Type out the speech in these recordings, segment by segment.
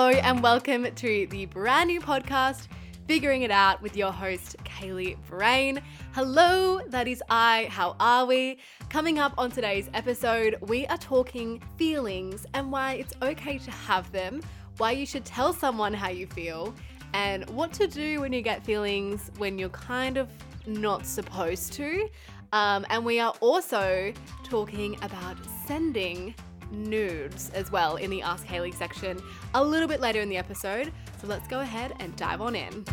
Hello, and welcome to the brand new podcast, Figuring It Out, with your host, Kaylee Brain. Hello, that is I. How are we? Coming up on today's episode, we are talking feelings and why it's okay to have them, why you should tell someone how you feel, and what to do when you get feelings when you're kind of not supposed to. Um, and we are also talking about sending nudes as well in the Ask Haley section a little bit later in the episode. So let's go ahead and dive on in.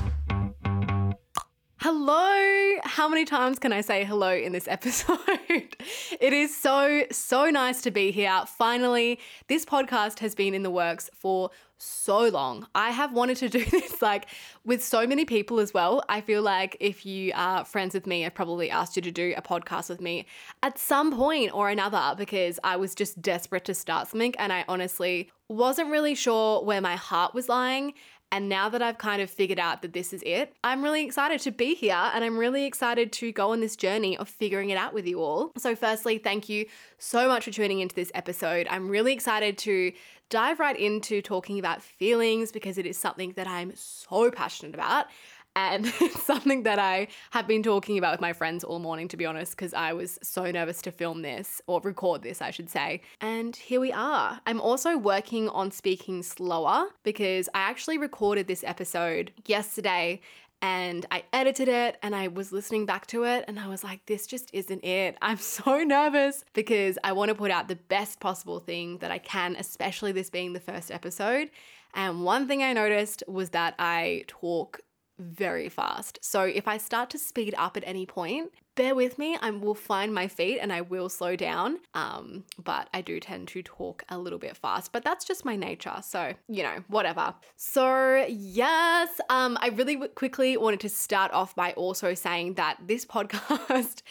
Hello! How many times can I say hello in this episode? it is so, so nice to be here. Finally, this podcast has been in the works for so long. I have wanted to do this like with so many people as well. I feel like if you are friends with me, I've probably asked you to do a podcast with me at some point or another because I was just desperate to start something and I honestly wasn't really sure where my heart was lying. And now that I've kind of figured out that this is it, I'm really excited to be here and I'm really excited to go on this journey of figuring it out with you all. So, firstly, thank you so much for tuning into this episode. I'm really excited to dive right into talking about feelings because it is something that I'm so passionate about. And it's something that I have been talking about with my friends all morning, to be honest, because I was so nervous to film this or record this, I should say. And here we are. I'm also working on speaking slower because I actually recorded this episode yesterday and I edited it and I was listening back to it and I was like, this just isn't it. I'm so nervous because I want to put out the best possible thing that I can, especially this being the first episode. And one thing I noticed was that I talk very fast. So if I start to speed up at any point, bear with me. I will find my feet and I will slow down. Um, but I do tend to talk a little bit fast, but that's just my nature. So, you know, whatever. So, yes, um, I really quickly wanted to start off by also saying that this podcast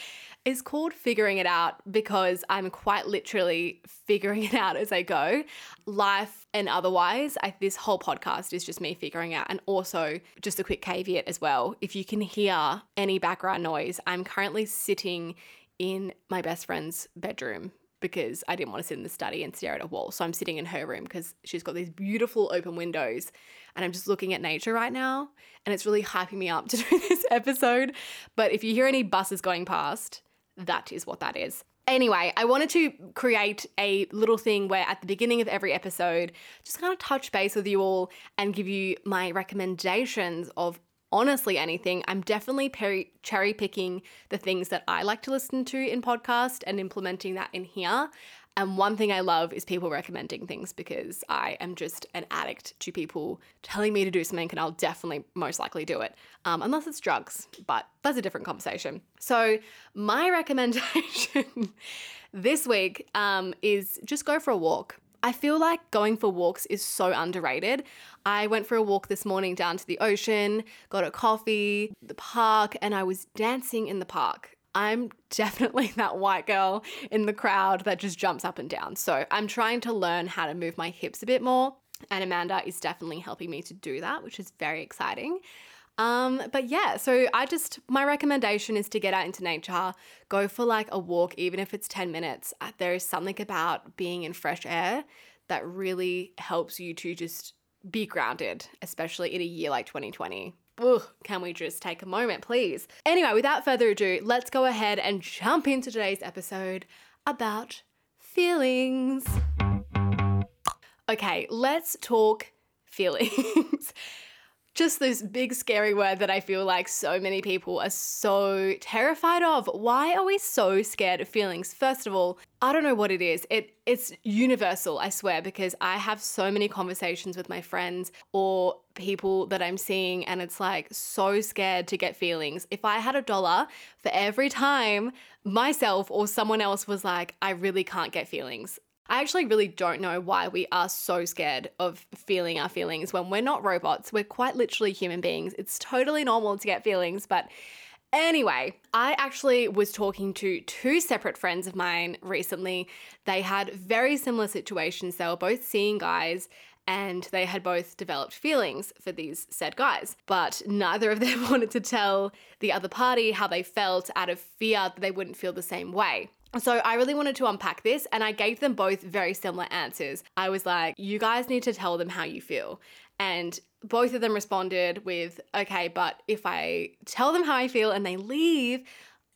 is called Figuring It Out because I'm quite literally figuring it out as I go. Life and otherwise, I, this whole podcast is just me figuring out. And also, just a quick caveat as well if you can hear any background noise, I'm currently sitting in my best friend's bedroom because I didn't want to sit in the study and stare at a wall. So I'm sitting in her room because she's got these beautiful open windows and I'm just looking at nature right now. And it's really hyping me up to do this episode. But if you hear any buses going past, that is what that is. Anyway, I wanted to create a little thing where at the beginning of every episode, just kind of touch base with you all and give you my recommendations of honestly anything. I'm definitely cherry picking the things that I like to listen to in podcast and implementing that in here. And one thing I love is people recommending things because I am just an addict to people telling me to do something, and I'll definitely most likely do it, um, unless it's drugs, but that's a different conversation. So, my recommendation this week um, is just go for a walk. I feel like going for walks is so underrated. I went for a walk this morning down to the ocean, got a coffee, the park, and I was dancing in the park. I'm definitely that white girl in the crowd that just jumps up and down. So I'm trying to learn how to move my hips a bit more. And Amanda is definitely helping me to do that, which is very exciting. Um, but yeah, so I just, my recommendation is to get out into nature, go for like a walk, even if it's 10 minutes. Uh, there is something about being in fresh air that really helps you to just be grounded, especially in a year like 2020. Ugh, can we just take a moment, please? Anyway, without further ado, let's go ahead and jump into today's episode about feelings. Okay, let's talk feelings. just this big scary word that I feel like so many people are so terrified of. Why are we so scared of feelings? First of all, I don't know what it is. It it's universal, I swear, because I have so many conversations with my friends or people that I'm seeing and it's like so scared to get feelings. If I had a dollar for every time myself or someone else was like, I really can't get feelings. I actually really don't know why we are so scared of feeling our feelings when we're not robots. We're quite literally human beings. It's totally normal to get feelings, but Anyway, I actually was talking to two separate friends of mine recently. They had very similar situations. They were both seeing guys and they had both developed feelings for these said guys. But neither of them wanted to tell the other party how they felt out of fear that they wouldn't feel the same way. So I really wanted to unpack this and I gave them both very similar answers. I was like, you guys need to tell them how you feel. And both of them responded with, okay, but if I tell them how I feel and they leave,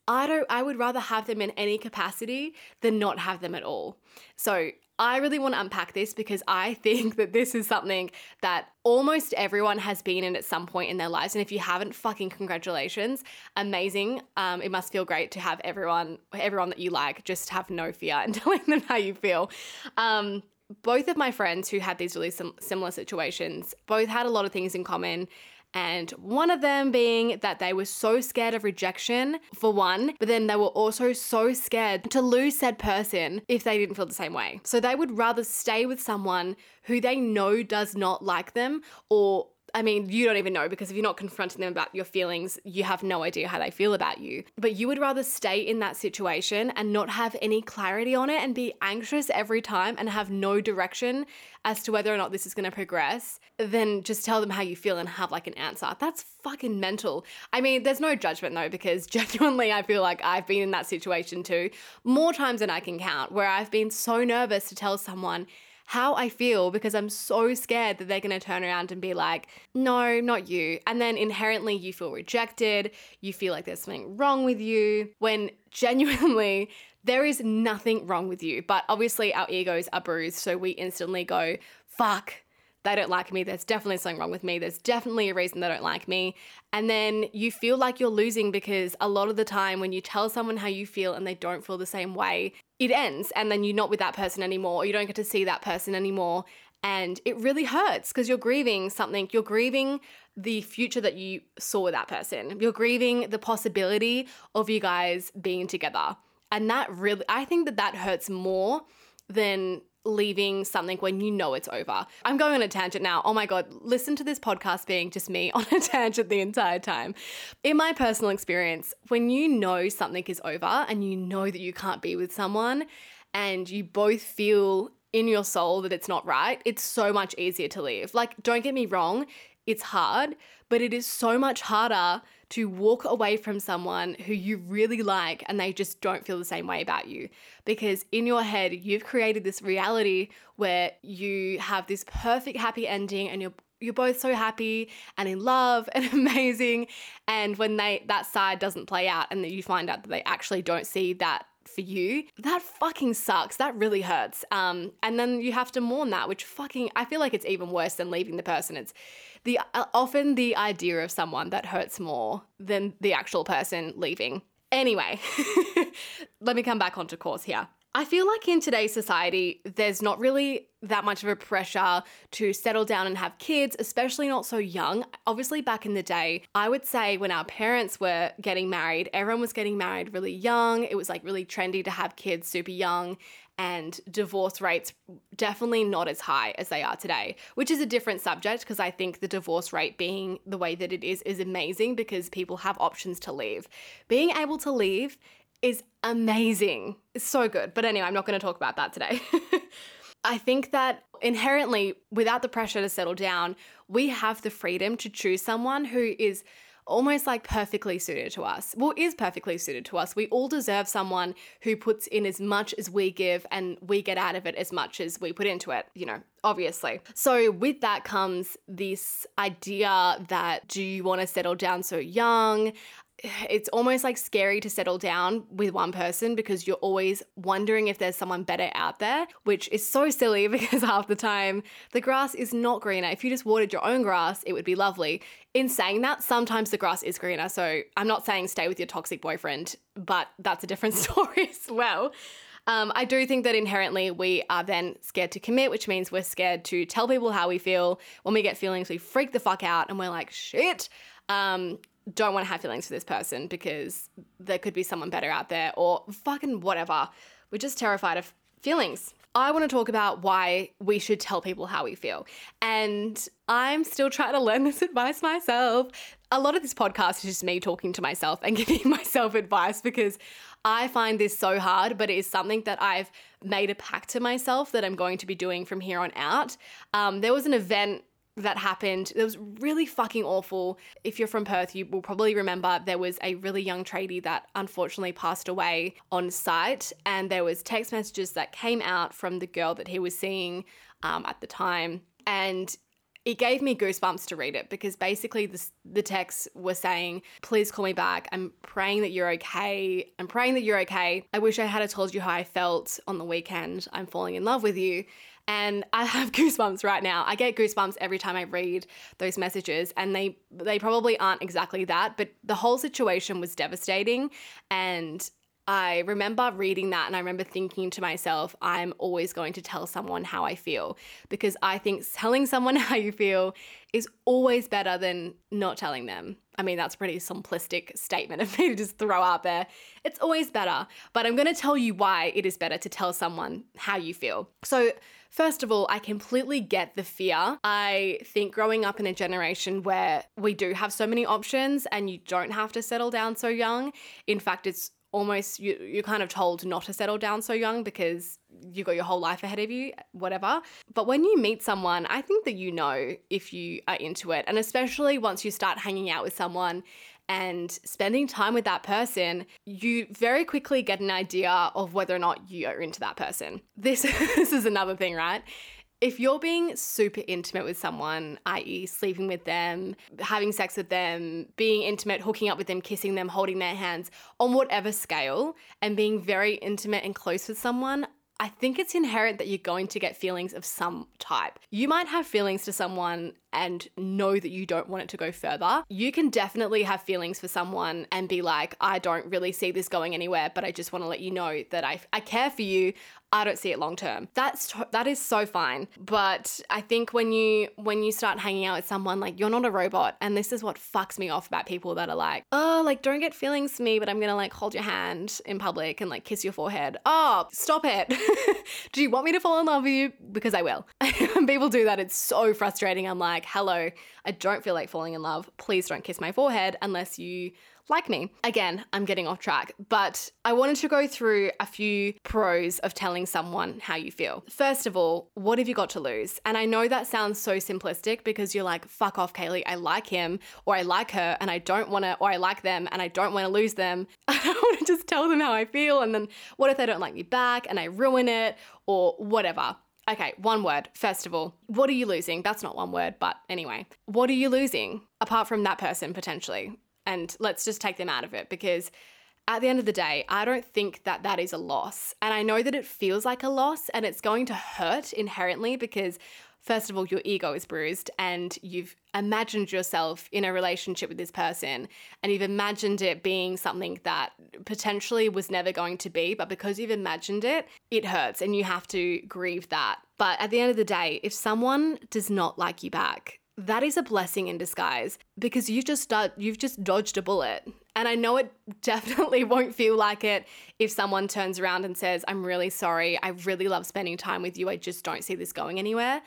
I don't I would rather have them in any capacity than not have them at all. So I really want to unpack this because I think that this is something that almost everyone has been in at some point in their lives. And if you haven't, fucking congratulations. Amazing. Um, it must feel great to have everyone, everyone that you like, just have no fear and telling them how you feel. Um, both of my friends who had these really sim- similar situations both had a lot of things in common. And one of them being that they were so scared of rejection, for one, but then they were also so scared to lose said person if they didn't feel the same way. So they would rather stay with someone who they know does not like them or I mean, you don't even know because if you're not confronting them about your feelings, you have no idea how they feel about you. But you would rather stay in that situation and not have any clarity on it and be anxious every time and have no direction as to whether or not this is going to progress than just tell them how you feel and have like an answer. That's fucking mental. I mean, there's no judgment though, because genuinely, I feel like I've been in that situation too, more times than I can count, where I've been so nervous to tell someone how I feel because I'm so scared that they're going to turn around and be like, no, not you. And then inherently you feel rejected. You feel like there's something wrong with you when genuinely there is nothing wrong with you. But obviously our egos are bruised. So we instantly go, fuck, they don't like me. There's definitely something wrong with me. There's definitely a reason they don't like me. And then you feel like you're losing because a lot of the time when you tell someone how you feel and they don't feel the same way, it ends and then you're not with that person anymore or you don't get to see that person anymore and it really hurts because you're grieving something you're grieving the future that you saw with that person you're grieving the possibility of you guys being together and that really i think that that hurts more than leaving something when you know it's over. I'm going on a tangent now. Oh my God, listen to this podcast being just me on a tangent the entire time. In my personal experience, when you know something is over and you know that you can't be with someone and you both feel in your soul that it's not right, it's so much easier to leave. Like, don't get me wrong, it's hard, but it is so much harder to walk away from someone who you really like and they just don't feel the same way about you. Because in your head, you've created this reality where you have this perfect happy ending and you're you're both so happy and in love and amazing and when they that side doesn't play out and that you find out that they actually don't see that for you, that fucking sucks. That really hurts. Um, and then you have to mourn that, which fucking, I feel like it's even worse than leaving the person. It's the uh, often the idea of someone that hurts more than the actual person leaving. Anyway, let me come back onto course here. I feel like in today's society, there's not really that much of a pressure to settle down and have kids, especially not so young. Obviously, back in the day, I would say when our parents were getting married, everyone was getting married really young. It was like really trendy to have kids super young, and divorce rates definitely not as high as they are today, which is a different subject because I think the divorce rate being the way that it is is amazing because people have options to leave. Being able to leave is amazing. It's so good. But anyway, I'm not going to talk about that today. I think that inherently, without the pressure to settle down, we have the freedom to choose someone who is almost like perfectly suited to us. Well, is perfectly suited to us. We all deserve someone who puts in as much as we give and we get out of it as much as we put into it, you know, obviously. So, with that comes this idea that do you want to settle down so young? It's almost like scary to settle down with one person because you're always wondering if there's someone better out there, which is so silly because half the time the grass is not greener. If you just watered your own grass, it would be lovely. In saying that, sometimes the grass is greener. So I'm not saying stay with your toxic boyfriend, but that's a different story as well. Um, I do think that inherently we are then scared to commit, which means we're scared to tell people how we feel. When we get feelings, we freak the fuck out and we're like, shit. Um, don't want to have feelings for this person because there could be someone better out there or fucking whatever. We're just terrified of feelings. I want to talk about why we should tell people how we feel. And I'm still trying to learn this advice myself. A lot of this podcast is just me talking to myself and giving myself advice because I find this so hard, but it is something that I've made a pact to myself that I'm going to be doing from here on out. Um, there was an event that happened. It was really fucking awful. If you're from Perth, you will probably remember there was a really young tradie that unfortunately passed away on site, and there was text messages that came out from the girl that he was seeing um, at the time, and it gave me goosebumps to read it because basically the texts were saying, Please call me back. I'm praying that you're okay. I'm praying that you're okay. I wish I had told you how I felt on the weekend. I'm falling in love with you. And I have goosebumps right now. I get goosebumps every time I read those messages, and they they probably aren't exactly that, but the whole situation was devastating. And I remember reading that and I remember thinking to myself, I'm always going to tell someone how I feel because I think telling someone how you feel is always better than not telling them. I mean, that's a pretty simplistic statement of me to just throw out there. It's always better, but I'm going to tell you why it is better to tell someone how you feel. So, First of all, I completely get the fear. I think growing up in a generation where we do have so many options and you don't have to settle down so young. In fact, it's almost you, you're kind of told not to settle down so young because you've got your whole life ahead of you, whatever. But when you meet someone, I think that you know if you are into it. And especially once you start hanging out with someone and spending time with that person, you very quickly get an idea of whether or not you are into that person. This, this is another thing, right? if you're being super intimate with someone, i.e., sleeping with them, having sex with them, being intimate, hooking up with them, kissing them, holding their hands, on whatever scale, and being very intimate and close with someone, I think it's inherent that you're going to get feelings of some type. You might have feelings to someone and know that you don't want it to go further. You can definitely have feelings for someone and be like, I don't really see this going anywhere, but I just want to let you know that I, I care for you. I don't see it long term. That's that is so fine. But I think when you when you start hanging out with someone like you're not a robot and this is what fucks me off about people that are like, "Oh, like don't get feelings for me, but I'm going to like hold your hand in public and like kiss your forehead." Oh, stop it. do you want me to fall in love with you? Because I will. people do that, it's so frustrating. I'm like, "Hello, I don't feel like falling in love. Please don't kiss my forehead unless you like me. Again, I'm getting off track, but I wanted to go through a few pros of telling someone how you feel. First of all, what have you got to lose? And I know that sounds so simplistic because you're like, fuck off, Kaylee, I like him or I like her and I don't want to, or I like them and I don't want to lose them. I don't want to just tell them how I feel. And then what if they don't like me back and I ruin it or whatever? Okay, one word. First of all, what are you losing? That's not one word, but anyway, what are you losing apart from that person potentially? and let's just take them out of it because at the end of the day, I don't think that that is a loss. And I know that it feels like a loss and it's going to hurt inherently because, first of all, your ego is bruised and you've imagined yourself in a relationship with this person and you've imagined it being something that potentially was never going to be. But because you've imagined it, it hurts and you have to grieve that. But at the end of the day, if someone does not like you back, that is a blessing in disguise because you've just you've just dodged a bullet. And I know it definitely won't feel like it if someone turns around and says, "I'm really sorry. I really love spending time with you. I just don't see this going anywhere."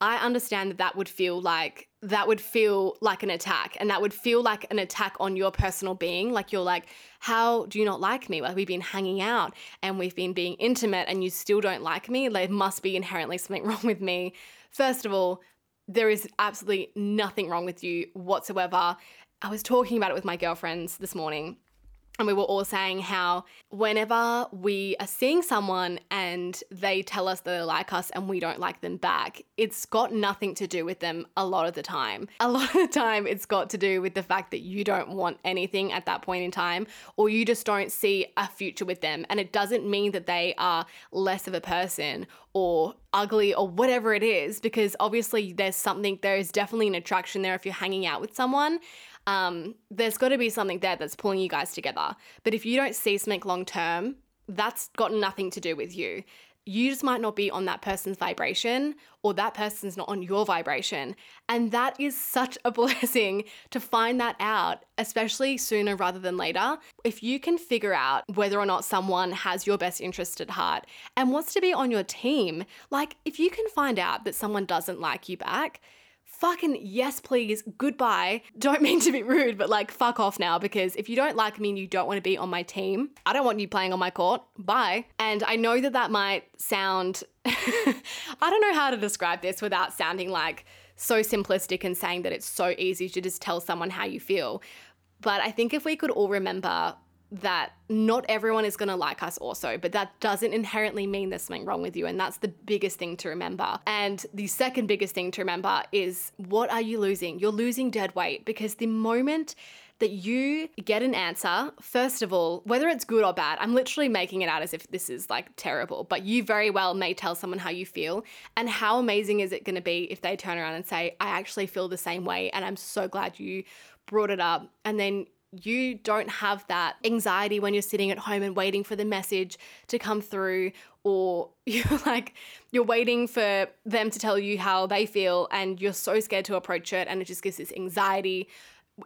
I understand that that would feel like that would feel like an attack and that would feel like an attack on your personal being. Like you're like how do you not like me? Like we've been hanging out and we've been being intimate and you still don't like me. There must be inherently something wrong with me. First of all there is absolutely nothing wrong with you whatsoever. I was talking about it with my girlfriends this morning and we were all saying how whenever we are seeing someone and they tell us that they like us and we don't like them back, it's got nothing to do with them a lot of the time. A lot of the time, it's got to do with the fact that you don't want anything at that point in time or you just don't see a future with them. And it doesn't mean that they are less of a person or ugly or whatever it is, because obviously there's something, there is definitely an attraction there if you're hanging out with someone um, there's got to be something there that's pulling you guys together. But if you don't see something long term, that's got nothing to do with you. You just might not be on that person's vibration, or that person's not on your vibration. And that is such a blessing to find that out, especially sooner rather than later. If you can figure out whether or not someone has your best interest at heart and wants to be on your team, like if you can find out that someone doesn't like you back, fucking yes, please, goodbye. Don't mean to be rude, but like, fuck off now because if you don't like me and you don't want to be on my team, I don't want you playing on my court. Bye. And I know that that might sound, I don't know how to describe this without sounding like so simplistic and saying that it's so easy to just tell someone how you feel. But I think if we could all remember that not everyone is going to like us also, but that doesn't inherently mean there's something wrong with you. And that's the biggest thing to remember. And the second biggest thing to remember is what are you losing? You're losing dead weight because the moment that you get an answer, first of all, whether it's good or bad, I'm literally making it out as if this is like terrible, but you very well may tell someone how you feel. And how amazing is it going to be if they turn around and say, I actually feel the same way. And I'm so glad you brought it up. And then you don't have that anxiety when you're sitting at home and waiting for the message to come through or you're like you're waiting for them to tell you how they feel and you're so scared to approach it and it just gives this anxiety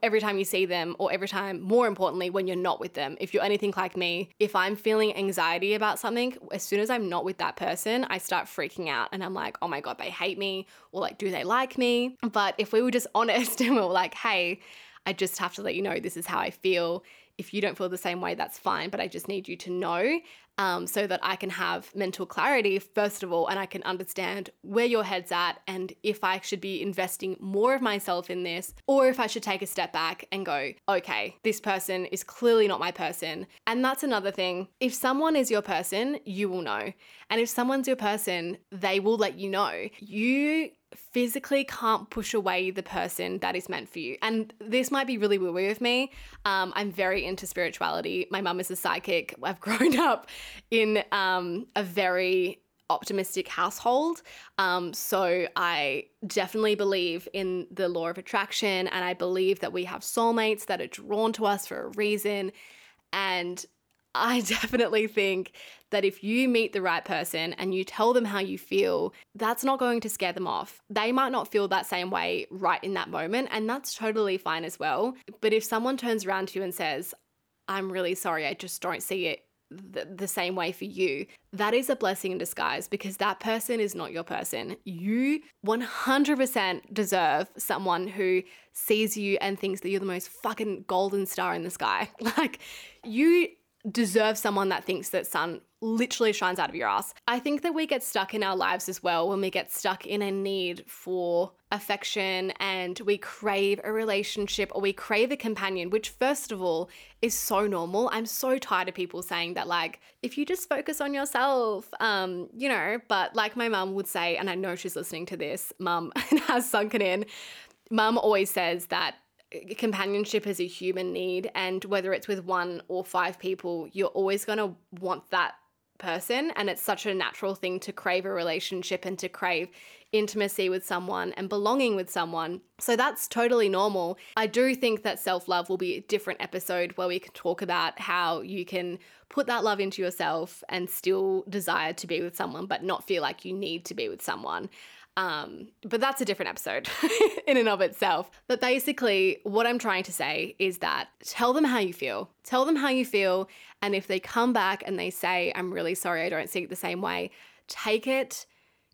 every time you see them or every time more importantly when you're not with them. If you're anything like me if i'm feeling anxiety about something as soon as i'm not with that person i start freaking out and i'm like oh my god they hate me or like do they like me? But if we were just honest and we were like hey I just have to let you know this is how I feel. If you don't feel the same way, that's fine, but I just need you to know um, so that I can have mental clarity, first of all, and I can understand where your head's at and if I should be investing more of myself in this or if I should take a step back and go, okay, this person is clearly not my person. And that's another thing. If someone is your person, you will know. And if someone's your person, they will let you know. You physically can't push away the person that is meant for you. And this might be really woo woo of me. Um, I'm very into spirituality. My mum is a psychic. I've grown up in um, a very optimistic household. Um, so I definitely believe in the law of attraction and I believe that we have soulmates that are drawn to us for a reason. And I definitely think that if you meet the right person and you tell them how you feel, that's not going to scare them off. They might not feel that same way right in that moment, and that's totally fine as well. But if someone turns around to you and says, I'm really sorry, I just don't see it the, the, same way for you, that is a blessing in disguise because that person is not your person. You 100% deserve someone who sees you and thinks that you're the most fucking golden star in the sky. Like, you deserve someone that thinks that sun literally shines out of your ass. I think that we get stuck in our lives as well when we get stuck in a need for affection and we crave a relationship or we crave a companion, which, first of all, is so normal. I'm so tired of people saying that, like, if you just focus on yourself, um, you know, but like my mum would say, and I know she's listening to this, mum, has sunken in. Mum always says that companionship is a human need and whether it's with one or five people you're always going to want that person and it's such a natural thing to crave a relationship and to crave intimacy with someone and belonging with someone. So that's totally normal. I do think that self-love will be a different episode where we can talk about how you can put that love into yourself and still desire to be with someone but not feel like you need to be with someone. Um, but that's a different episode in and of itself. But basically, what I'm trying to say is that tell them how you feel. Tell them how you feel. And if they come back and they say, I'm really sorry, I don't see it the same way, take it,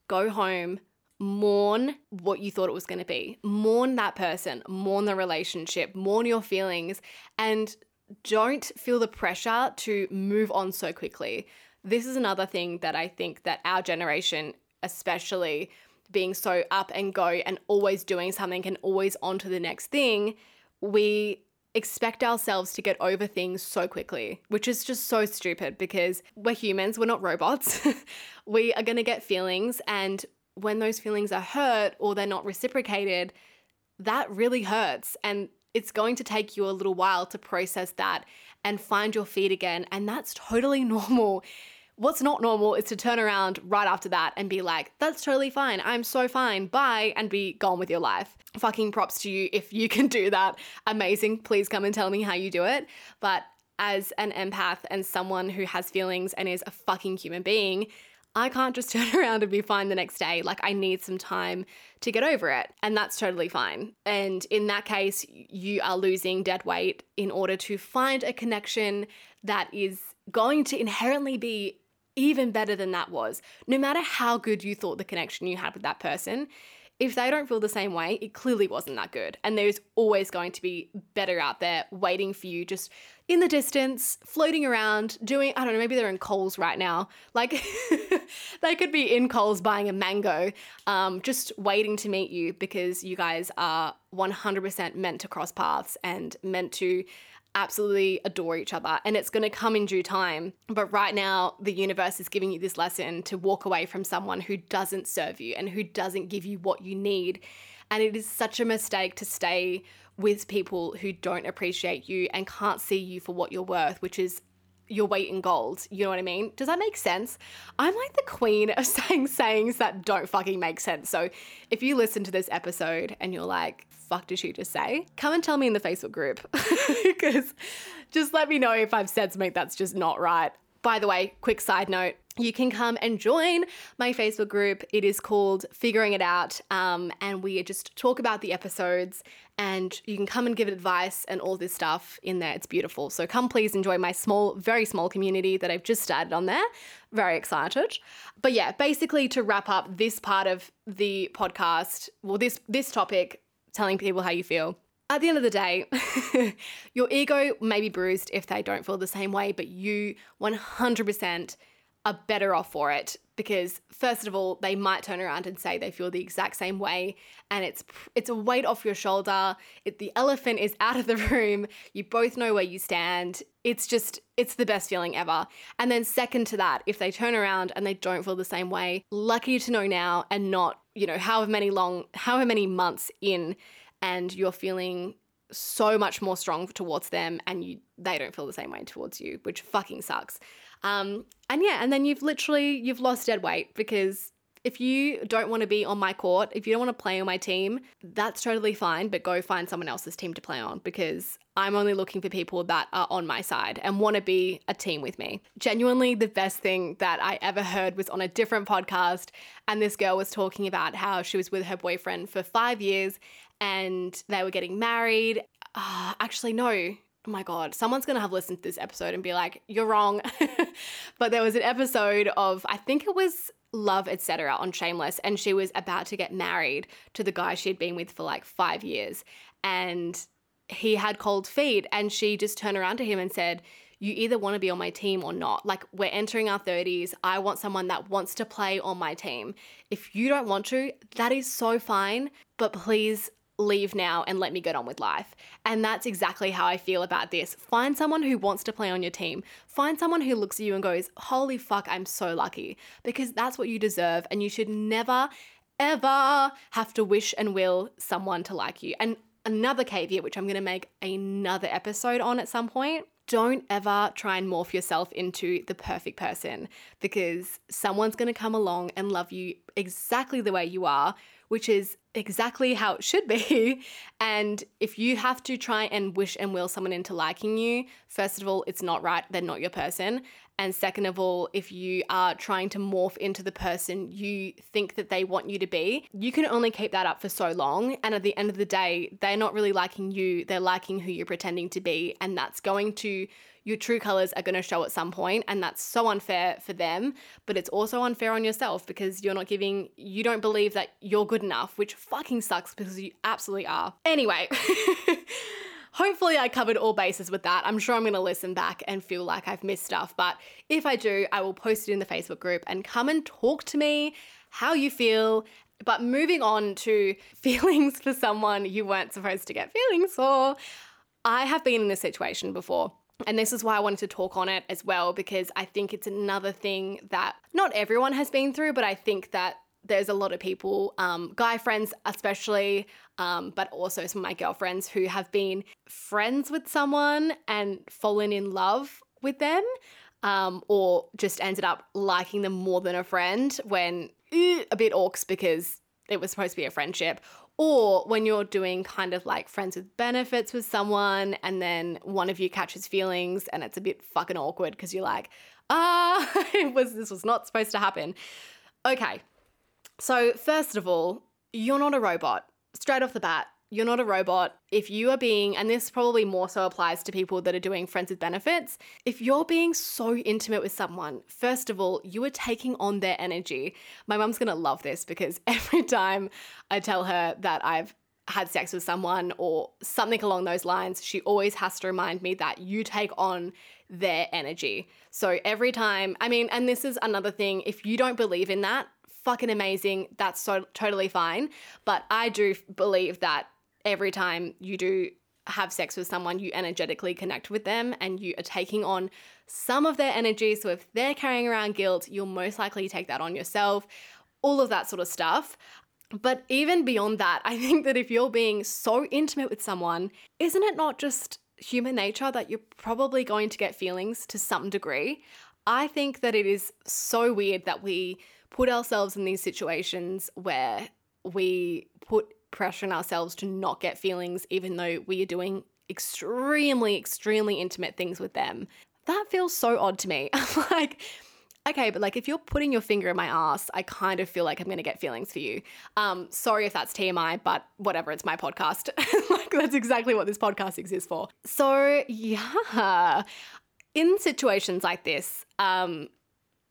go home, mourn what you thought it was going to be. Mourn that person, mourn the relationship, mourn your feelings, and don't feel the pressure to move on so quickly. This is another thing that I think that our generation, especially, being so up and go and always doing something and always on to the next thing, we expect ourselves to get over things so quickly, which is just so stupid because we're humans, we're not robots. we are going to get feelings, and when those feelings are hurt or they're not reciprocated, that really hurts. And it's going to take you a little while to process that and find your feet again. And that's totally normal. What's not normal is to turn around right after that and be like, that's totally fine. I'm so fine. Bye. And be gone with your life. Fucking props to you if you can do that. Amazing. Please come and tell me how you do it. But as an empath and someone who has feelings and is a fucking human being, I can't just turn around and be fine the next day. Like, I need some time to get over it. And that's totally fine. And in that case, you are losing dead weight in order to find a connection that is going to inherently be even better than that was. No matter how good you thought the connection you had with that person, if they don't feel the same way, it clearly wasn't that good. And there's always going to be better out there waiting for you, just in the distance, floating around, doing, I don't know, maybe they're in Coles right now. Like they could be in Coles buying a mango, um, just waiting to meet you because you guys are 100% meant to cross paths and meant to absolutely adore each other and it's going to come in due time. But right now, the universe is giving you this lesson to walk away from someone who doesn't serve you and who doesn't give you what you need. And it is such a mistake to stay with people who don't appreciate you and can't see you for what you're worth, which is your weight in gold. You know what I mean? Does that make sense? I'm like the queen of saying sayings that don't fucking make sense. So if you listen to this episode and you're like, fuck did she just say? Come and tell me in the Facebook group because just let me know if I've said something that's just not right. By the way, quick side note you can come and join my Facebook group. It is called Figuring It Out. Um, and we just talk about the episodes and you can come and give advice and all this stuff in there. It's beautiful. So come please enjoy my small, very small community that I've just started on there. Very excited. But yeah, basically to wrap up this part of the podcast, well, this this topic, telling people how you feel. At the end of the day, your ego may be bruised if they don't feel the same way, but you 100% are better off for it because first of all they might turn around and say they feel the exact same way and it's it's a weight off your shoulder. It, the elephant is out of the room. You both know where you stand. It's just it's the best feeling ever. And then second to that if they turn around and they don't feel the same way lucky to know now and not you know however many long however many months in and you're feeling so much more strong towards them and you they don't feel the same way towards you which fucking sucks. Um, and yeah, and then you've literally you've lost dead weight because if you don't want to be on my court, if you don't want to play on my team, that's totally fine, but go find someone else's team to play on because I'm only looking for people that are on my side and want to be a team with me. Genuinely, the best thing that I ever heard was on a different podcast, and this girl was talking about how she was with her boyfriend for five years and they were getting married. Uh, actually, no, oh my god, someone's gonna have listened to this episode and be like, you're wrong. but there was an episode of, I think it was Love, etc. on Shameless, and she was about to get married to the guy she'd been with for like five years. And he had cold feet, and she just turned around to him and said, you either want to be on my team or not. Like, we're entering our 30s. I want someone that wants to play on my team. If you don't want to, that is so fine, but please leave now and let me get on with life. And that's exactly how I feel about this. Find someone who wants to play on your team. Find someone who looks at you and goes, Holy fuck, I'm so lucky. Because that's what you deserve. And you should never, ever have to wish and will someone to like you. And another caveat, which I'm going to make another episode on at some point. Don't ever try and morph yourself into the perfect person because someone's going to come along and love you exactly the way you are, which is exactly how it should be. And if you have to try and wish and will someone into liking you, first of all, it's not right. They're not your person. And second of all, if you are trying to morph into the person you think that they want you to be, you can only keep that up for so long. And at the end of the day, they're not really liking you, they're liking who you're pretending to be. And that's going to your true colors are going to show at some point and that's so unfair for them but it's also unfair on yourself because you're not giving you don't believe that you're good enough which fucking sucks because you absolutely are anyway Hopefully, I covered all bases with that. I'm sure I'm going to listen back and feel like I've missed stuff. But if I do, I will post it in the Facebook group and come and talk to me how you feel. But moving on to feelings for someone you weren't supposed to get feelings for, I have been in this situation before. And this is why I wanted to talk on it as well, because I think it's another thing that not everyone has been through, but I think that there's a lot of people, um, guy friends especially, um, but also some of my girlfriends who have been friends with someone and fallen in love with them, um, or just ended up liking them more than a friend when eh, a bit orcs because it was supposed to be a friendship, or when you're doing kind of like friends with benefits with someone and then one of you catches feelings and it's a bit fucking awkward because you're like, ah, it was this was not supposed to happen. Okay. So, first of all, you're not a robot. Straight off the bat, You're not a robot. If you are being, and this probably more so applies to people that are doing friends with benefits, if you're being so intimate with someone, first of all, you are taking on their energy. My mum's gonna love this because every time I tell her that I've had sex with someone or something along those lines, she always has to remind me that you take on their energy. So every time, I mean, and this is another thing, if you don't believe in that, fucking amazing. That's so totally fine. But I do believe that every time you do have sex with someone, you energetically connect with them and you are taking on some of their energy. So if they're carrying around guilt, you'll most likely take that on yourself, all of that sort of stuff. But even beyond that, I think that if you're being so intimate with someone, isn't it not just human nature that you're probably going to get feelings to some degree? I think that it is so weird that we put ourselves in these situations where we put pressure on ourselves to not get feelings, even though we are doing extremely, extremely intimate things with them. That feels so odd to me. like, okay, but like if you're putting your finger in my ass, I kind of feel like I'm gonna get feelings for you. Um, sorry if that's TMI, but whatever, it's my podcast. like that's exactly what this podcast exists for. So yeah. In situations like this, um,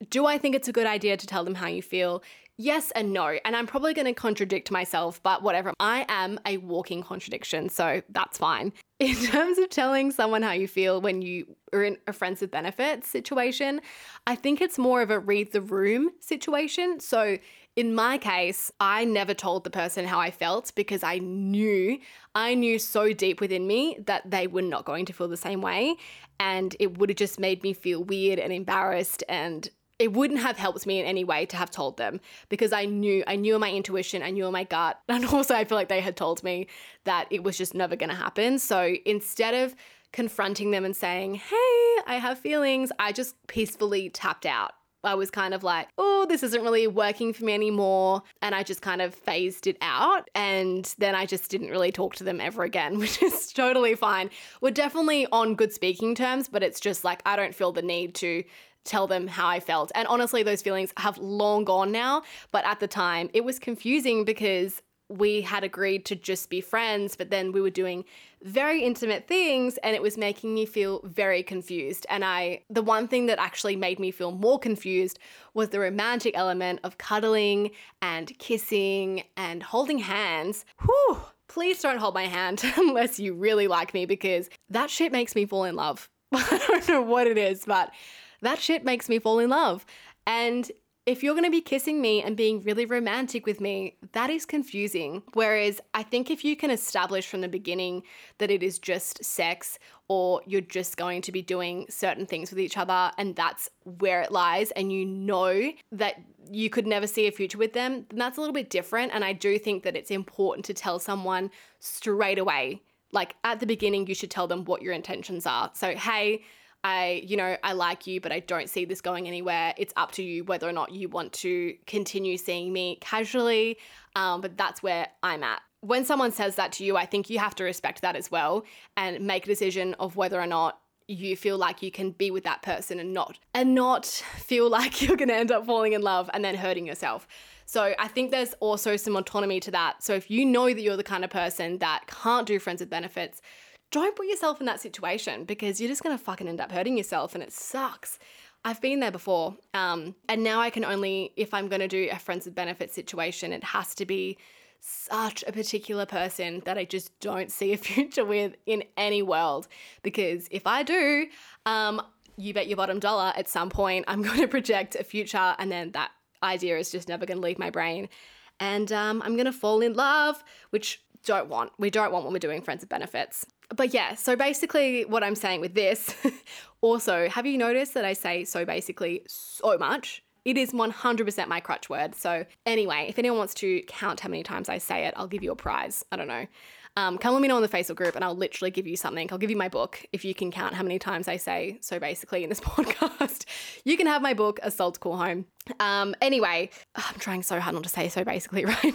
do I think it's a good idea to tell them how you feel? Yes and no. And I'm probably going to contradict myself, but whatever. I am a walking contradiction, so that's fine. In terms of telling someone how you feel when you are in a friends with benefits situation, I think it's more of a read the room situation. So in my case, I never told the person how I felt because I knew, I knew so deep within me that they were not going to feel the same way. And it would have just made me feel weird and embarrassed and it wouldn't have helped me in any way to have told them because I knew I knew my intuition, I knew my gut, and also I feel like they had told me that it was just never going to happen. So instead of confronting them and saying, "Hey, I have feelings," I just peacefully tapped out. I was kind of like, oh, this isn't really working for me anymore. And I just kind of phased it out. And then I just didn't really talk to them ever again, which is totally fine. We're definitely on good speaking terms, but it's just like I don't feel the need to tell them how I felt. And honestly, those feelings have long gone now. But at the time, it was confusing because we had agreed to just be friends, but then we were doing very intimate things and it was making me feel very confused. And I, the one thing that actually made me feel more confused was the romantic element of cuddling and kissing and holding hands. Whew, please don't hold my hand unless you really like me because that shit makes me fall in love. I don't know what it is, but that shit makes me fall in love. And if you're going to be kissing me and being really romantic with me, that is confusing. Whereas I think if you can establish from the beginning that it is just sex or you're just going to be doing certain things with each other and that's where it lies and you know that you could never see a future with them, then that's a little bit different. And I do think that it's important to tell someone straight away. Like at the beginning, you should tell them what your intentions are. So, hey, I, you know, I like you, but I don't see this going anywhere. It's up to you whether or not you want to continue seeing me casually. Um, but that's where I'm at. When someone says that to you, I think you have to respect that as well and make a decision of whether or not you feel like you can be with that person and not and not feel like you're going to end up falling in love and then hurting yourself. So I think there's also some autonomy to that. So if you know that you're the kind of person that can't do friends with benefits, don't put yourself in that situation because you're just gonna fucking end up hurting yourself and it sucks. I've been there before. Um, and now I can only, if I'm gonna do a friends with benefits situation, it has to be such a particular person that I just don't see a future with in any world. Because if I do, um, you bet your bottom dollar at some point I'm going to project a future and then that idea is just never going to leave my brain. And um, I'm going to fall in love, which don't want. We don't want when we're doing friends with benefits but yeah, so basically, what I'm saying with this, also, have you noticed that I say so basically so much? It is 100% my crutch word. So, anyway, if anyone wants to count how many times I say it, I'll give you a prize. I don't know. Um, come let me know in the Facebook group and I'll literally give you something. I'll give you my book if you can count how many times I say so basically in this podcast. you can have my book, A Soul to Call Home. Um, anyway, I'm trying so hard not to say so basically right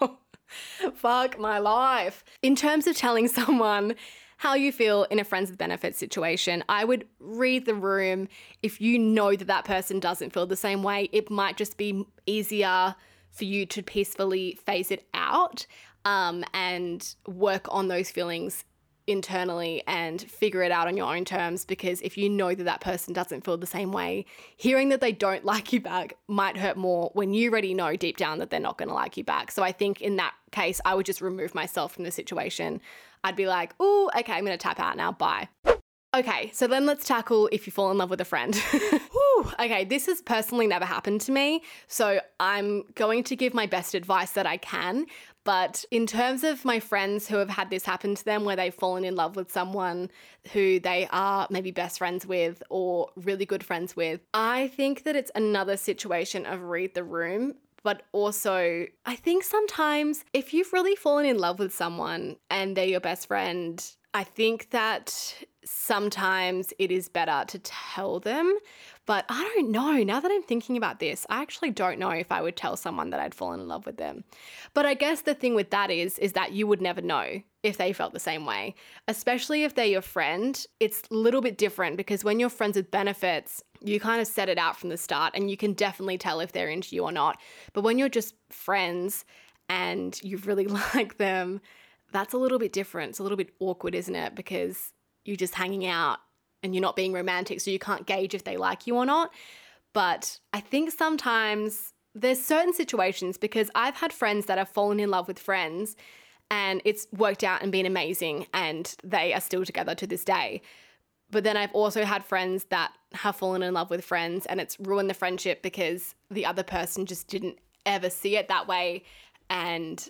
now. Fuck my life. In terms of telling someone how you feel in a friends with benefits situation, I would read the room. If you know that that person doesn't feel the same way, it might just be easier for you to peacefully phase it out. um, and work on those feelings internally and figure it out on your own terms because if you know that that person doesn't feel the same way, hearing that they don't like you back might hurt more when you already know deep down that they're not going to like you back. So I think in that case, I would just remove myself from the situation. I'd be like, oh, okay, I'm going to tap out now. Bye. Okay, so then let's tackle if you fall in love with a friend. Whew, okay, this has personally never happened to me, so I'm going to give my best advice that I can. But in terms of my friends who have had this happen to them, where they've fallen in love with someone who they are maybe best friends with or really good friends with, I think that it's another situation of read the room but also I think sometimes if you've really fallen in love with someone and they're your best friend, I think that sometimes it is better to tell them. But I don't know. Now that I'm thinking about this, I actually don't know if I would tell someone that I'd fallen in love with them. But I guess the thing with that is is that you would never know if they felt the same way. Especially if they're your friend, it's a little bit different because when you're friends with benefits, you kind of set it out from the start and you can definitely tell if they're into you or not. But when you're just friends and you really like them, that's a little bit different. It's a little bit awkward, isn't it? Because you're just hanging out and you're not being romantic, so you can't gauge if they like you or not. But I think sometimes there's certain situations because I've had friends that have fallen in love with friends and it's worked out and been amazing and they are still together to this day. But then I've also had friends that have fallen in love with friends and it's ruined the friendship because the other person just didn't ever see it that way and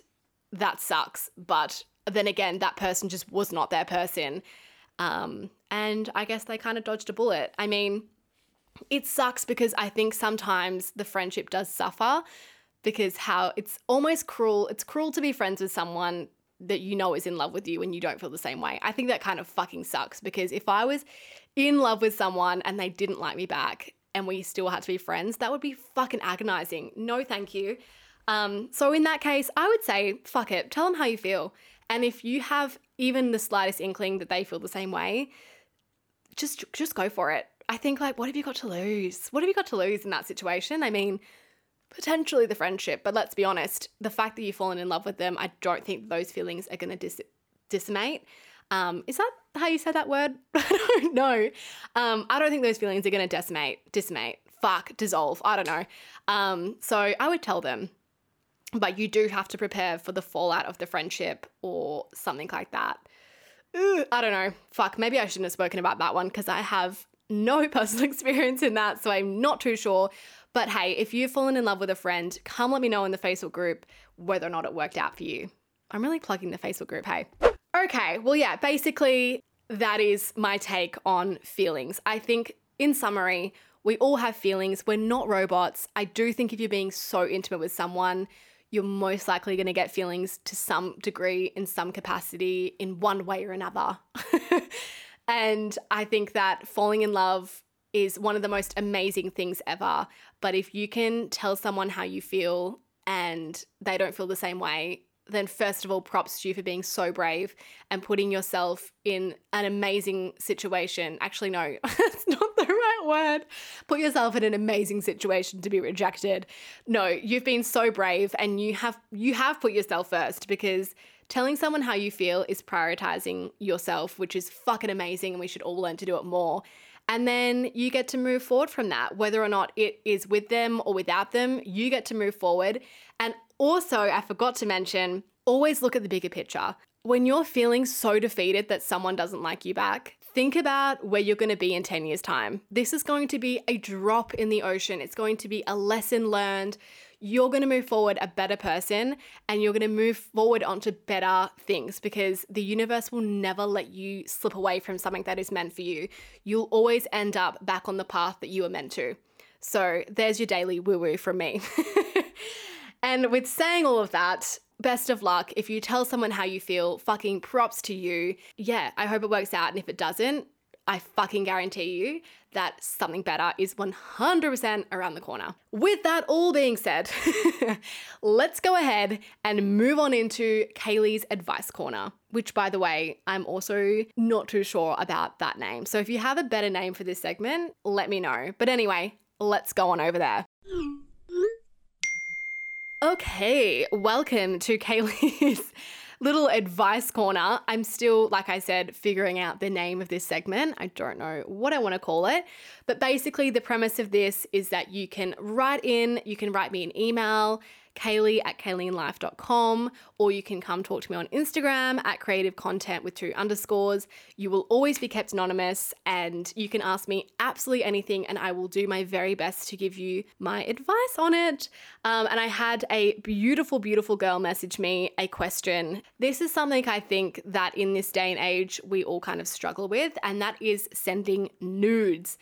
that sucks. But then again, that person just was not their person. Um, and I guess they kind of dodged a bullet. I mean, it sucks because I think sometimes the friendship does suffer because how it's almost cruel. It's cruel to be friends with someone that you know is in love with you and you don't feel the same way. I think that kind of fucking sucks because if I was in love with someone and they didn't like me back and we still had to be friends, that would be fucking agonizing. No, thank you. Um, so in that case, I would say, fuck it, tell them how you feel. And if you have even the slightest inkling that they feel the same way, just just go for it. I think like what have you got to lose? What have you got to lose in that situation? I mean, potentially the friendship, but let's be honest, the fact that you've fallen in love with them, I don't think those feelings are going to dis- decimate. Um, is that how you say that word? I don't know. Um, I don't think those feelings are going to decimate, decimate, fuck, dissolve. I don't know. Um, so I would tell them but you do have to prepare for the fallout of the friendship or something like that. Ooh, I don't know. Fuck, maybe I shouldn't have spoken about that one because I have no personal experience in that, so I'm not too sure. But hey, if you've fallen in love with a friend, come let me know in the Facebook group whether or not it worked out for you. I'm really plugging the Facebook group, hey. Okay, well, yeah, basically, that is my take on feelings. I think, in summary, we all have feelings. We're not robots. I do think if you're being so intimate with someone, you're most likely going to get feelings to some degree, in some capacity, in one way or another. and I think that falling in love is one of the most amazing things ever. But if you can tell someone how you feel and they don't feel the same way, then first of all, props to you for being so brave and putting yourself in an amazing situation. Actually, no, that's not word. Put yourself in an amazing situation to be rejected. No, you've been so brave and you have you have put yourself first because telling someone how you feel is prioritizing yourself, which is fucking amazing and we should all learn to do it more. And then you get to move forward from that, whether or not it is with them or without them, you get to move forward. And also, I forgot to mention, always look at the bigger picture. When you're feeling so defeated that someone doesn't like you back, think about where you're going to be in 10 years' time. This is going to be a drop in the ocean. It's going to be a lesson learned. You're going to move forward a better person and you're going to move forward onto better things because the universe will never let you slip away from something that is meant for you. You'll always end up back on the path that you were meant to. So there's your daily woo woo from me. And with saying all of that, best of luck. If you tell someone how you feel, fucking props to you. Yeah, I hope it works out. And if it doesn't, I fucking guarantee you that something better is 100% around the corner. With that all being said, let's go ahead and move on into Kaylee's Advice Corner, which, by the way, I'm also not too sure about that name. So if you have a better name for this segment, let me know. But anyway, let's go on over there. Okay, welcome to Kaylee's little advice corner. I'm still, like I said, figuring out the name of this segment. I don't know what I want to call it. But basically, the premise of this is that you can write in, you can write me an email Kaylee at kayleenlife.com, or you can come talk to me on Instagram at creative content with two underscores. You will always be kept anonymous and you can ask me absolutely anything, and I will do my very best to give you my advice on it. Um, and I had a beautiful, beautiful girl message me a question. This is something I think that in this day and age we all kind of struggle with, and that is sending nudes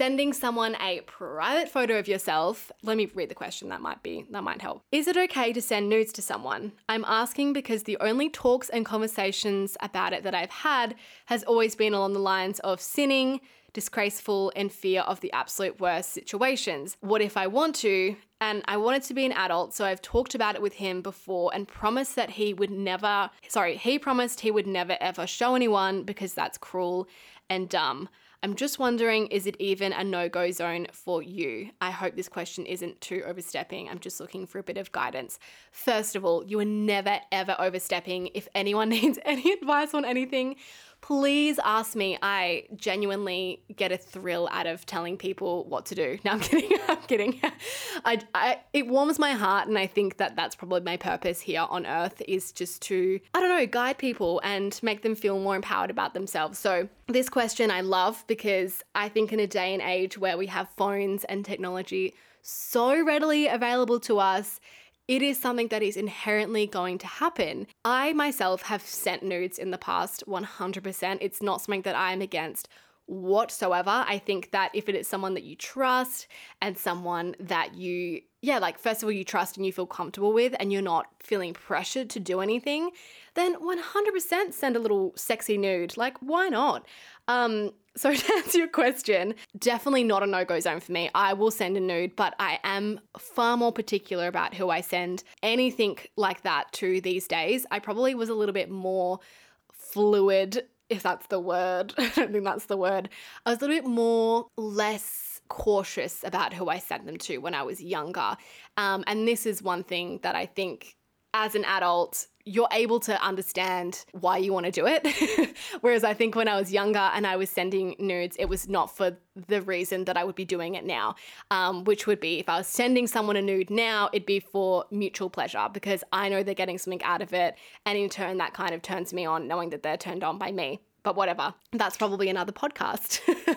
sending someone a private photo of yourself. Let me read the question, that might be, that might help. Is it okay to send nudes to someone? I'm asking because the only talks and conversations about it that I've had has always been along the lines of sinning, disgraceful, and fear of the absolute worst situations. What if I want to? And I wanted to be an adult, so I've talked about it with him before and promised that he would never, sorry, he promised he would never ever show anyone because that's cruel and dumb. I'm just wondering is it even a no go zone for you? I hope this question isn't too overstepping. I'm just looking for a bit of guidance. First of all, you are never ever overstepping. If anyone needs any advice on anything, please ask me. I genuinely get a thrill out of telling people what to do. Now I'm kidding. I'm kidding. I, I, it warms my heart, and I think that that's probably my purpose here on earth is just to, I don't know, guide people and make them feel more empowered about themselves. So, this question I love because I think in a day and age where we have phones and technology so readily available to us, it is something that is inherently going to happen. I myself have sent nudes in the past 100%. It's not something that I am against whatsoever. I think that if it is someone that you trust and someone that you, yeah, like first of all, you trust and you feel comfortable with, and you're not feeling pressured to do anything, then 100% send a little sexy nude. Like, why not? Um, so to answer your question, definitely not a no-go zone for me. I will send a nude, but I am far more particular about who I send anything like that to these days. I probably was a little bit more fluid, if that's the word. I don't think that's the word. I was a little bit more less cautious about who I sent them to when I was younger. Um, and this is one thing that I think as an adult you're able to understand why you want to do it. Whereas I think when I was younger and I was sending nudes, it was not for the reason that I would be doing it now, um, which would be if I was sending someone a nude now, it'd be for mutual pleasure because I know they're getting something out of it. And in turn, that kind of turns me on knowing that they're turned on by me. But whatever, that's probably another podcast.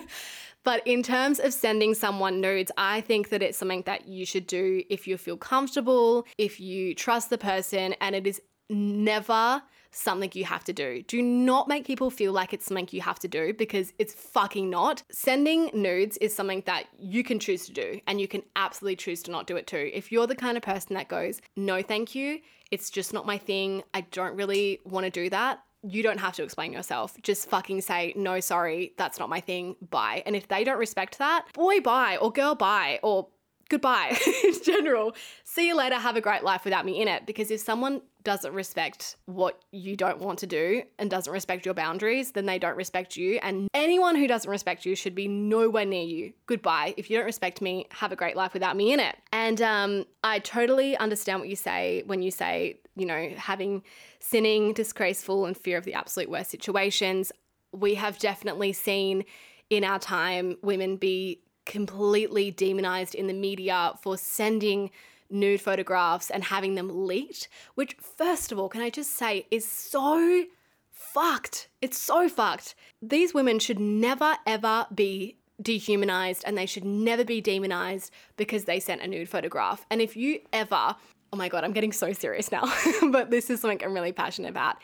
But in terms of sending someone nudes, I think that it's something that you should do if you feel comfortable, if you trust the person, and it is never something you have to do. Do not make people feel like it's something you have to do because it's fucking not. Sending nudes is something that you can choose to do and you can absolutely choose to not do it too. If you're the kind of person that goes, no, thank you, it's just not my thing, I don't really want to do that. You don't have to explain yourself. Just fucking say, no, sorry, that's not my thing, bye. And if they don't respect that, boy, bye, or girl, bye, or goodbye in general. See you later. Have a great life without me in it. Because if someone doesn't respect what you don't want to do and doesn't respect your boundaries, then they don't respect you. And anyone who doesn't respect you should be nowhere near you. Goodbye. If you don't respect me, have a great life without me in it. And um, I totally understand what you say when you say, you know, having sinning, disgraceful, and fear of the absolute worst situations. We have definitely seen in our time women be completely demonized in the media for sending nude photographs and having them leaked, which, first of all, can I just say is so fucked. It's so fucked. These women should never, ever be dehumanized and they should never be demonized because they sent a nude photograph. And if you ever, oh my God, I'm getting so serious now, but this is something I'm really passionate about.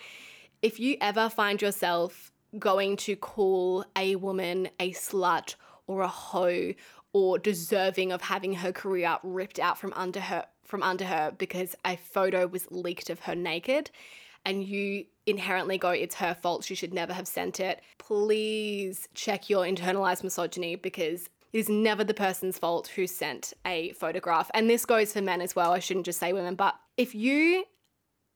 If you ever find yourself going to call a woman a slut or a hoe or deserving of having her career ripped out from under her from under her because a photo was leaked of her naked and you inherently go it's her fault. She should never have sent it. Please check your internalized misogyny because it is never the person's fault who sent a photograph. And this goes for men as well. I shouldn't just say women but if you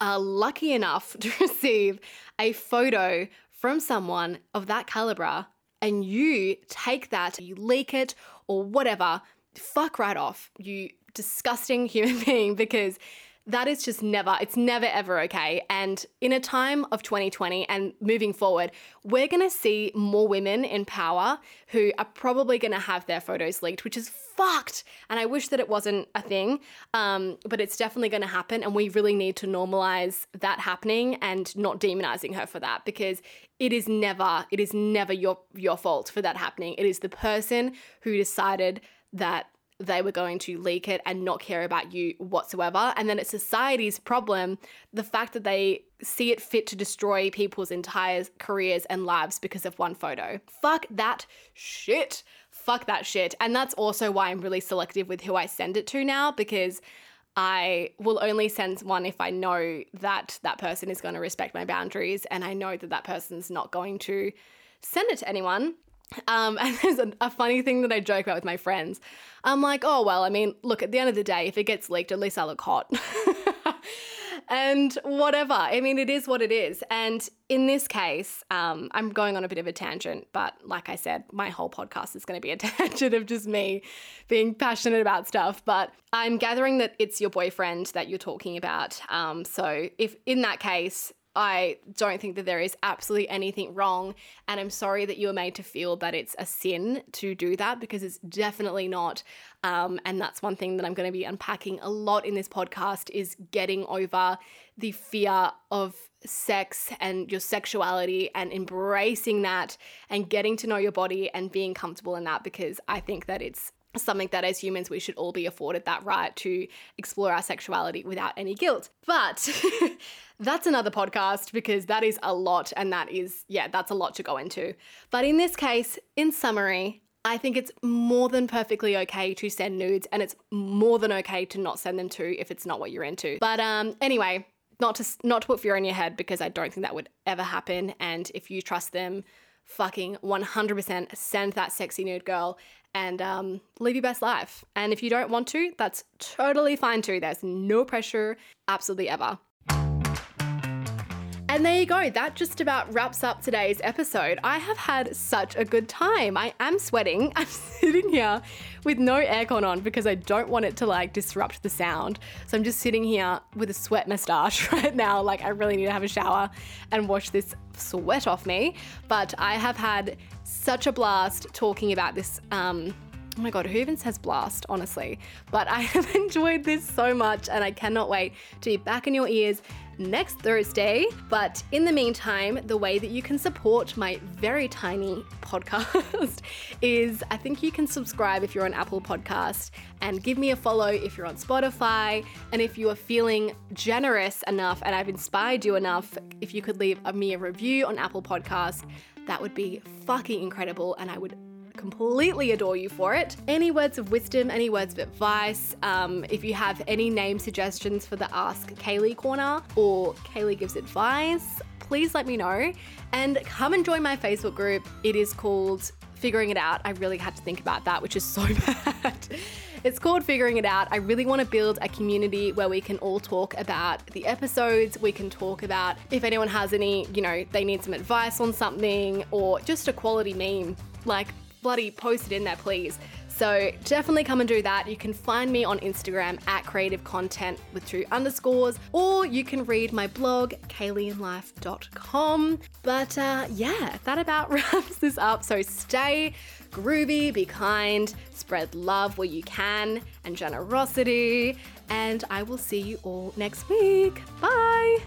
are lucky enough to receive a photo from someone of that caliber and you take that, you leak it or whatever, fuck right off, you disgusting human being, because that is just never, it's never ever okay. And in a time of 2020 and moving forward, we're gonna see more women in power who are probably gonna have their photos leaked, which is fucked. And I wish that it wasn't a thing, um, but it's definitely gonna happen. And we really need to normalize that happening and not demonizing her for that because it is never, it is never your, your fault for that happening. It is the person who decided that they were going to leak it and not care about you whatsoever. And then it's society's problem, the fact that they see it fit to destroy people's entire careers and lives because of one photo. Fuck that shit. Fuck that shit. And that's also why I'm really selective with who I send it to now because I will only send one if I know that that person is going to respect my boundaries and I know that that person's not going to send it to anyone um, and there's a, a, funny thing that I joke about with my friends. I'm like, oh, well, I mean, look, at the end of the day, if it gets leaked, at least I look hot. and whatever. I mean, it is what it is. And in this case, um, I'm going on a bit of a tangent, but like I said, my whole podcast is going to be a tangent of just me being passionate about stuff. But I'm gathering that it's your boyfriend that you're talking about. Um, so if in that case, I don't think that there is absolutely anything wrong. And I'm sorry that you were made to feel that it's a sin to do that because it's definitely not. Um, and that's one thing that I'm going to be unpacking a lot in this podcast is getting over the fear of sex and your sexuality and embracing that and getting to know your body and being comfortable in that because I think that it's something that as humans we should all be afforded that right to explore our sexuality without any guilt. But that's another podcast because that is a lot and that is, yeah, that's a lot to go into. But in this case, in summary, I think it's more than perfectly okay to send nudes and it's more than okay to not send them to if it's not what you're into. But um anyway, not to not to put fear in your head because I don't think that would ever happen and if you trust them fucking 100% send that sexy nude girl and um, live your best life. And if you don't want to, that's totally fine too. There's no pressure, absolutely ever. And there you go. That just about wraps up today's episode. I have had such a good time. I am sweating. I'm sitting here with no aircon on because I don't want it to like disrupt the sound. So I'm just sitting here with a sweat mustache right now. Like I really need to have a shower and wash this sweat off me. But I have had such a blast talking about this um, Oh my god, who even says blast, honestly? But I have enjoyed this so much and I cannot wait to be back in your ears next Thursday. But in the meantime, the way that you can support my very tiny podcast is I think you can subscribe if you're on Apple Podcast and give me a follow if you're on Spotify. And if you are feeling generous enough and I've inspired you enough, if you could leave me a review on Apple Podcast, that would be fucking incredible and I would completely adore you for it. Any words of wisdom, any words of advice, um, if you have any name suggestions for the Ask Kaylee corner or Kaylee gives advice, please let me know. And come and join my Facebook group. It is called Figuring It Out. I really had to think about that, which is so bad. It's called Figuring It Out. I really want to build a community where we can all talk about the episodes. We can talk about if anyone has any, you know, they need some advice on something or just a quality meme. Like, bloody post it in there, please. So definitely come and do that. You can find me on Instagram at creative content with two underscores, or you can read my blog, kayleeandlife.com. But uh, yeah, that about wraps this up. So stay groovy, be kind, spread love where you can, and generosity. And I will see you all next week. Bye.